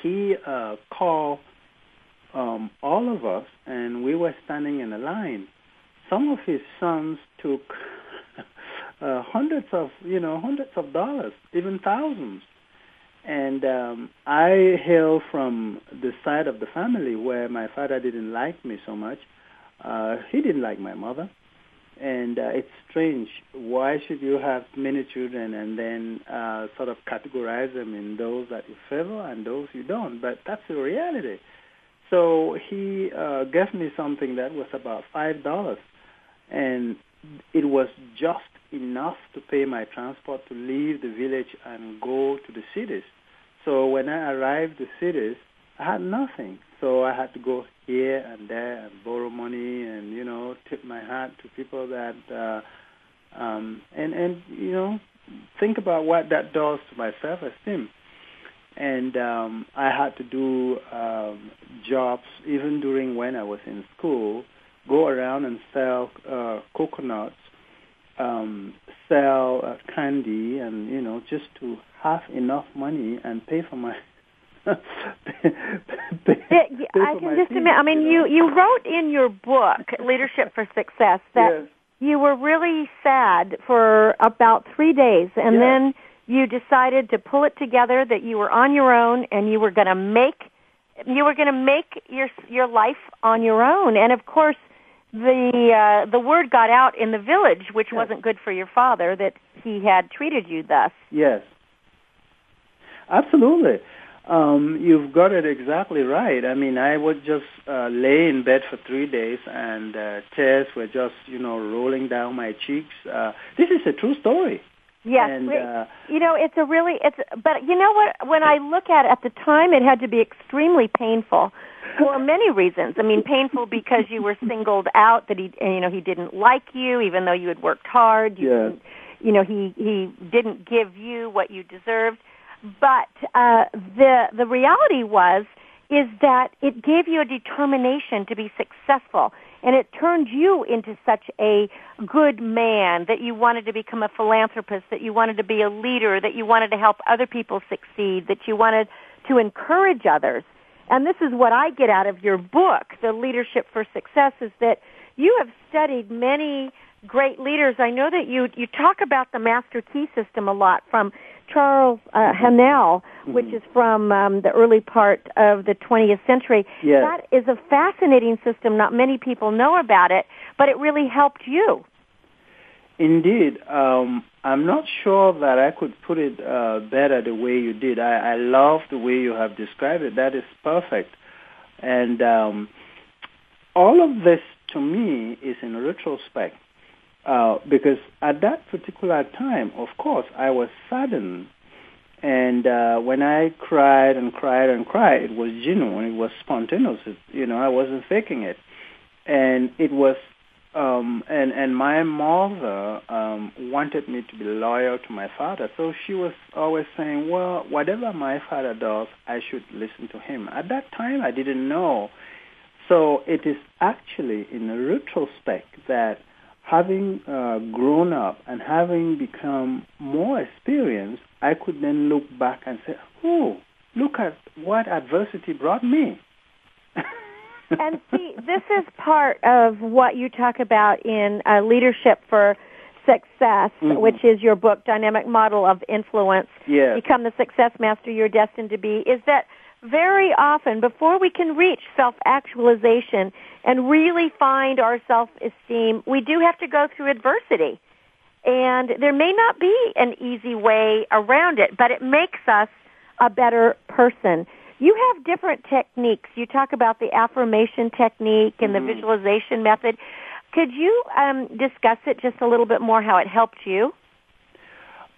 he uh, called um, all of us, and we were standing in a line. Some of his sons took uh, hundreds of, you know, hundreds of dollars, even thousands. And um, I hail from the side of the family where my father didn't like me so much. Uh, he didn't like my mother. And uh, it's strange. Why should you have many children and then uh, sort of categorize them in those that you favor and those you don't? But that's the reality. So he uh, gave me something that was about five dollars, and it was just enough to pay my transport to leave the village and go to the cities. So when I arrived the cities, I had nothing. So I had to go here and there and borrow money and you know tip my hat to people that uh, um, and and you know think about what that does to my self-esteem and um, I had to do um, jobs even during when I was in school, go around and sell uh, coconuts, um, sell uh, candy, and you know just to have enough money and pay for my. pay, pay I can just admit. I mean, you, know? you you wrote in your book Leadership for Success that yes. you were really sad for about three days, and yes. then you decided to pull it together that you were on your own and you were going to make you were going to make your your life on your own and of course the uh, the word got out in the village which yes. wasn't good for your father that he had treated you thus yes absolutely um, you've got it exactly right. I mean, I would just uh, lay in bed for three days, and uh, tears were just, you know, rolling down my cheeks. Uh, this is a true story. Yes, and, uh, you know it's a really it's but you know what when I look at it, at the time it had to be extremely painful for many reasons. I mean painful because you were singled out that he you know he didn't like you even though you had worked hard. You yes. you know he he didn't give you what you deserved. But uh the the reality was is that it gave you a determination to be successful and it turned you into such a good man that you wanted to become a philanthropist, that you wanted to be a leader, that you wanted to help other people succeed, that you wanted to encourage others. And this is what I get out of your book, The Leadership for Success, is that you have studied many great leaders. I know that you you talk about the master key system a lot from Charles uh, Haanel, mm-hmm. which is from um, the early part of the 20th century. Yes. That is a fascinating system. Not many people know about it, but it really helped you. Indeed. Um, I'm not sure that I could put it uh, better the way you did. I, I love the way you have described it. That is perfect. And um, all of this, to me, is in retrospect. Uh, because at that particular time, of course, I was saddened. And uh, when I cried and cried and cried, it was genuine. It was spontaneous. It, you know, I wasn't faking it. And it was um, and and my mother um, wanted me to be loyal to my father, so she was always saying, "Well, whatever my father does, I should listen to him." At that time, I didn't know. So it is actually in retrospect that having uh, grown up and having become more experienced, I could then look back and say, "Oh, look at what adversity brought me." and see, this is part of what you talk about in uh, Leadership for Success, mm-hmm. which is your book, Dynamic Model of Influence. Yes. Become the success master you're destined to be. Is that very often, before we can reach self-actualization and really find our self-esteem, we do have to go through adversity. And there may not be an easy way around it, but it makes us a better person. You have different techniques. You talk about the affirmation technique and mm-hmm. the visualization method. Could you um, discuss it just a little bit more, how it helped you?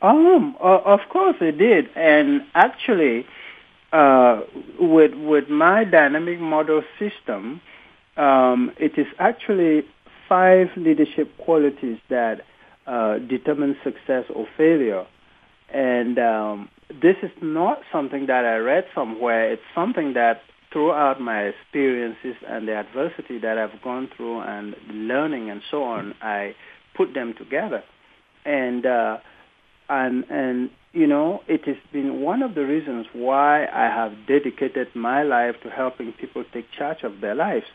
Um, uh, of course it did. And actually, uh, with, with my dynamic model system, um, it is actually five leadership qualities that uh, determine success or failure. And um, this is not something that I read somewhere. It's something that throughout my experiences and the adversity that I've gone through and learning and so on, I put them together. And uh, and and you know, it has been one of the reasons why I have dedicated my life to helping people take charge of their lives.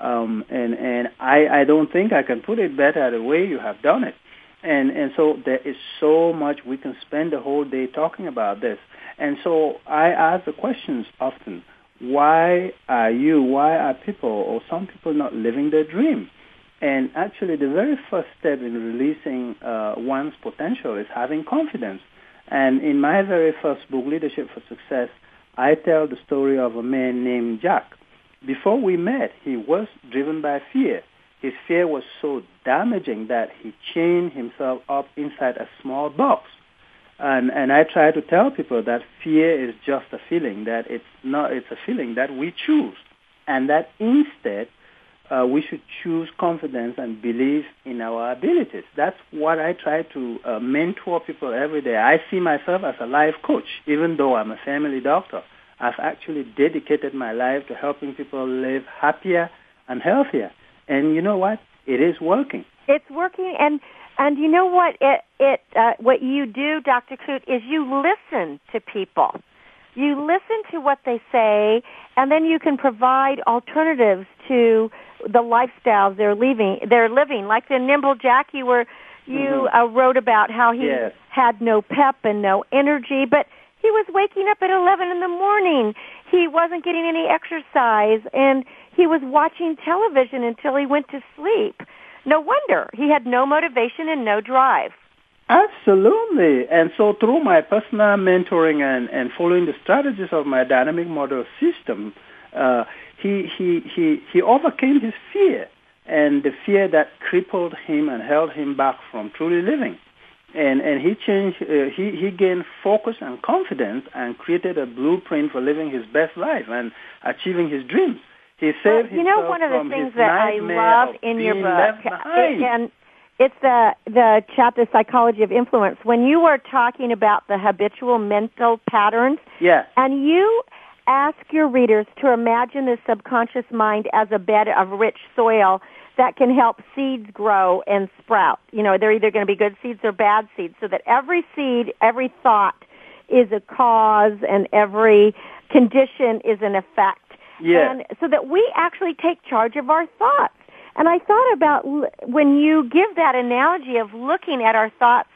Um, and and I, I don't think I can put it better the way you have done it. And, and so there is so much we can spend the whole day talking about this. And so I ask the questions often, why are you, why are people or some people not living their dream? And actually the very first step in releasing uh, one's potential is having confidence. And in my very first book, Leadership for Success, I tell the story of a man named Jack. Before we met, he was driven by fear his fear was so damaging that he chained himself up inside a small box. And, and I try to tell people that fear is just a feeling, that it's not, it's a feeling that we choose. And that instead, uh, we should choose confidence and believe in our abilities. That's what I try to uh, mentor people every day. I see myself as a life coach, even though I'm a family doctor. I've actually dedicated my life to helping people live happier and healthier. And you know what? It is working. It's working, and and you know what? It it uh, what you do, Dr. Nkut, is you listen to people. You listen to what they say, and then you can provide alternatives to the lifestyles they're living. They're living, like the nimble Jack you were you mm-hmm. uh, wrote about how he yes. had no pep and no energy, but he was waking up at 11 in the morning. He wasn't getting any exercise and he was watching television until he went to sleep. No wonder he had no motivation and no drive. Absolutely. And so through my personal mentoring and, and following the strategies of my dynamic model system, uh, he, he, he, he overcame his fear and the fear that crippled him and held him back from truly living. And, and he changed, uh, he, he gained focus and confidence and created a blueprint for living his best life and achieving his dreams. He well, you know one of the things that I love in your book, and it's the the chapter psychology of influence. When you were talking about the habitual mental patterns, yes. and you ask your readers to imagine the subconscious mind as a bed of rich soil that can help seeds grow and sprout. You know, they're either going to be good seeds or bad seeds, so that every seed, every thought is a cause and every condition is an effect yeah. And so that we actually take charge of our thoughts. And I thought about when you give that analogy of looking at our thoughts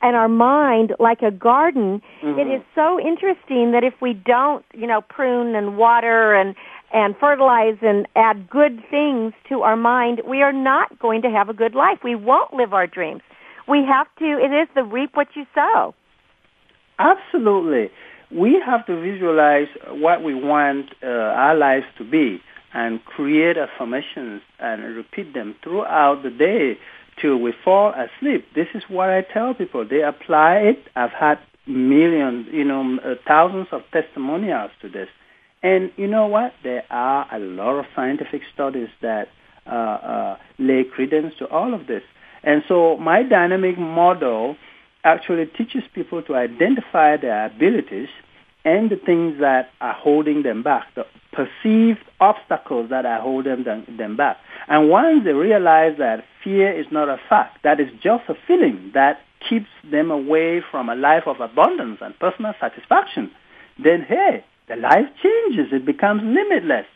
and our mind like a garden, mm-hmm. it is so interesting that if we don't, you know, prune and water and and fertilize and add good things to our mind, we are not going to have a good life. We won't live our dreams. we have to, it is the reap what you sow. Absolutely. We have to visualize what we want uh, our lives to be and create affirmations and repeat them throughout the day till we fall asleep. This is what I tell people. They apply it. I've had millions, you know, uh, thousands of testimonials to this. And you know what? There are a lot of scientific studies that uh, uh, lay credence to all of this. And so my dynamic model actually teaches people to identify their abilities and the things that are holding them back, the perceived obstacles that are holding them, them back. And once they realize that fear is not a fact, that is just a feeling that keeps them away from a life of abundance and personal satisfaction, then hey, the life changes. It becomes limitless.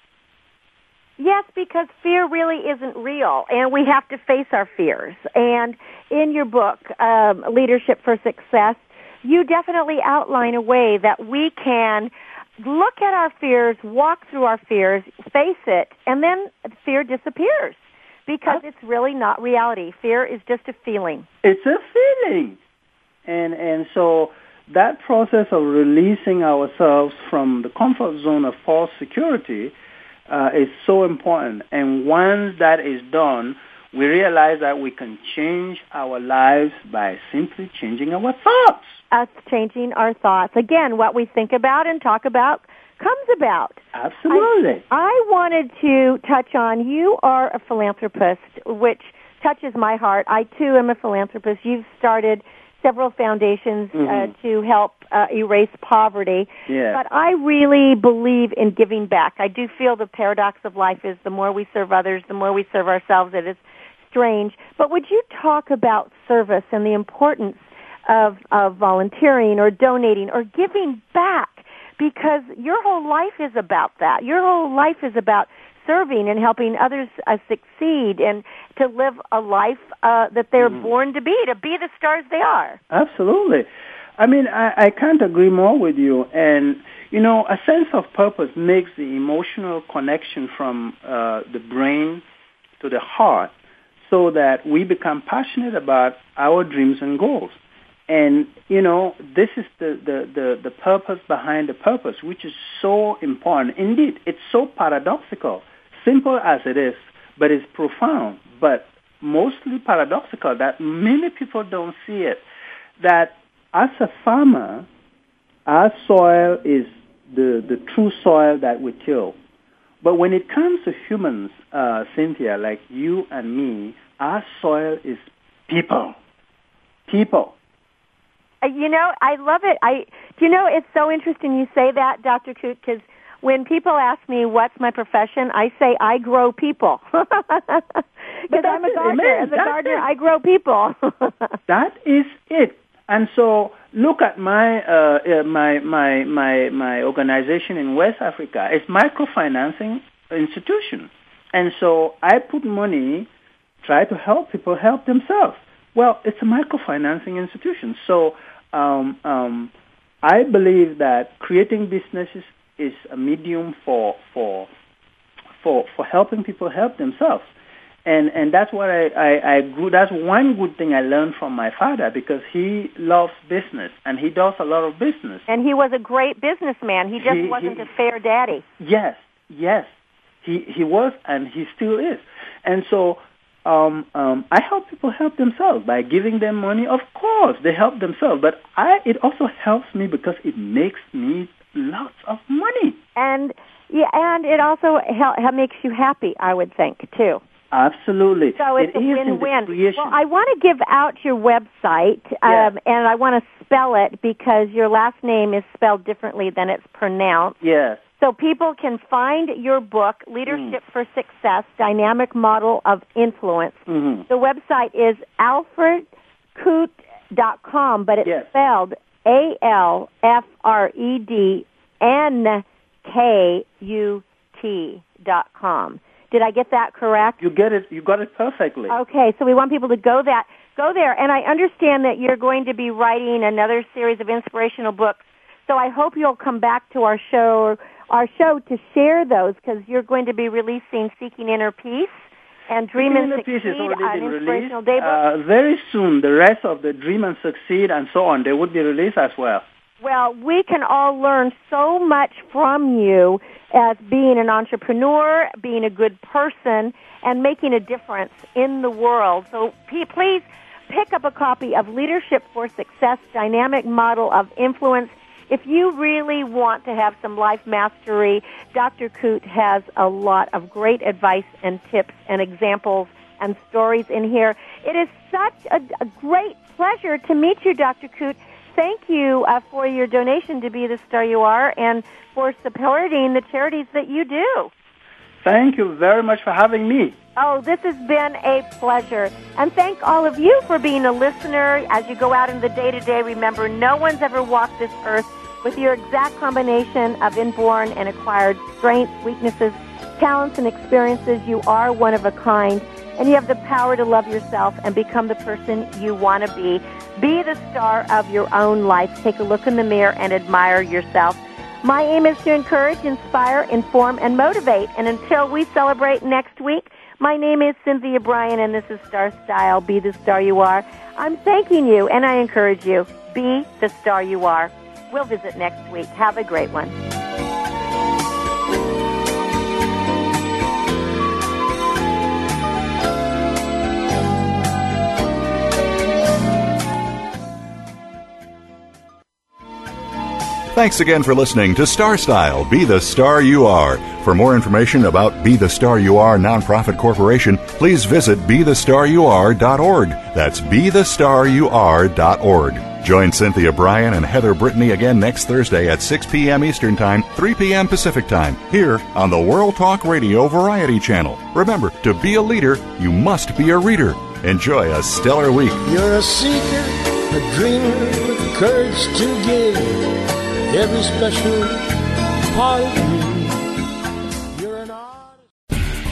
Yes, because fear really isn't real, and we have to face our fears. And in your book, um, Leadership for Success, you definitely outline a way that we can look at our fears, walk through our fears, face it, and then fear disappears because it's really not reality. Fear is just a feeling. It's a feeling. And and so that process of releasing ourselves from the comfort zone of false security uh, is so important. And once that is done, we realize that we can change our lives by simply changing our thoughts. Us changing our thoughts. Again, what we think about and talk about comes about. Absolutely. I, I wanted to touch on you are a philanthropist, which touches my heart. I too am a philanthropist. You've started several foundations uh, mm-hmm. uh, to help uh, erase poverty. Yeah. But I really believe in giving back. I do feel the paradox of life is the more we serve others, the more we serve ourselves. It is strange. But would you talk about service and the importance of, of volunteering or donating or giving back? Because your whole life is about that. Your whole life is about serving and helping others uh, succeed and to live a life uh, that they're mm-hmm. born to be, to be the stars they are. Absolutely. I mean, I, I can't agree more with you. And, you know, a sense of purpose makes the emotional connection from uh, the brain to the heart so that we become passionate about our dreams and goals. And, you know, this is the, the, the, the purpose behind the purpose, which is so important. Indeed, it's so paradoxical simple as it is, but it's profound, but mostly paradoxical that many people don't see it. That as a farmer, our soil is the, the true soil that we till. But when it comes to humans, uh, Cynthia, like you and me, our soil is people. People. Uh, you know, I love it. I, do you know, it's so interesting you say that, Dr. Nkut, because when people ask me what's my profession, I say I grow people. Because I'm a gardener. As a gardener. I grow people. that is it. And so look at my uh, uh, my my my my organization in West Africa. It's microfinancing institution, and so I put money, try to help people help themselves. Well, it's a microfinancing institution, so um, um, I believe that creating businesses is a medium for for for for helping people help themselves. And and that's what I, I, I grew that's one good thing I learned from my father because he loves business and he does a lot of business. And he was a great businessman. He just he, wasn't he, a fair daddy. Yes, yes. He he was and he still is. And so um, um, I help people help themselves by giving them money. Of course, they help themselves, but I it also helps me because it makes me lots of money. And yeah, and it also makes you happy, I would think, too. Absolutely. So it's it a win-win. Well, I want to give out your website, um, and I want to spell it because your last name is spelled differently than it's pronounced. Yes. So people can find your book, Leadership mm. for Success, Dynamic Model of Influence. Mm-hmm. The website is alfrednkut.com, but it's yes. spelled a L F R E D N K U T dot com. Did I get that correct? You get it. You got it perfectly. Okay, so we want people to go that go there, and I understand that you're going to be writing another series of inspirational books. So I hope you'll come back to our show our show to share those because you're going to be releasing Seeking Inner Peace And Dream and Succeed, is already an inspirational released. Uh, very soon, the rest of the Dream and Succeed and so on, they would be released as well. Well, we can all learn so much from you as being an entrepreneur, being a good person, and making a difference in the world. So please pick up a copy of Leadership for Success, Dynamic Model of Influence. If you really want to have some life mastery, Dr. Nkut has a lot of great advice and tips and examples and stories in here. It is such a, a great pleasure to meet you, Dr. Nkut. Thank you uh, for your donation to Be the Star You Are and for supporting the charities that you do. Thank you very much for having me. Oh, this has been a pleasure. And thank all of you for being a listener. As you go out in the day to day, remember no one's ever walked this earth with your exact combination of inborn and acquired strengths, weaknesses, talents, and experiences. You are one of a kind, and you have the power to love yourself and become the person you want to be. Be the star of your own life. Take a look in the mirror and admire yourself. My aim is to encourage, inspire, inform, and motivate. And until we celebrate next week, my name is Cynthia Brian, and this is Star Style. Be the star you are. I'm thanking you, and I encourage you. Be the star you are. We'll visit next week. Have a great one. Thanks again for listening to Star Style Be the Star You Are. For more information about Be the Star You Are Nonprofit Corporation, please visit BeTheStarYouAre.org. That's BeTheStarYouAre.org. Join Cynthia Brian and Heather Brittany again next Thursday at 6 p.m. Eastern Time, 3 p.m. Pacific Time, here on the World Talk Radio Variety Channel. Remember, to be a leader, you must be a reader. Enjoy a stellar week. You're a seeker, a dreamer with courage to give every special part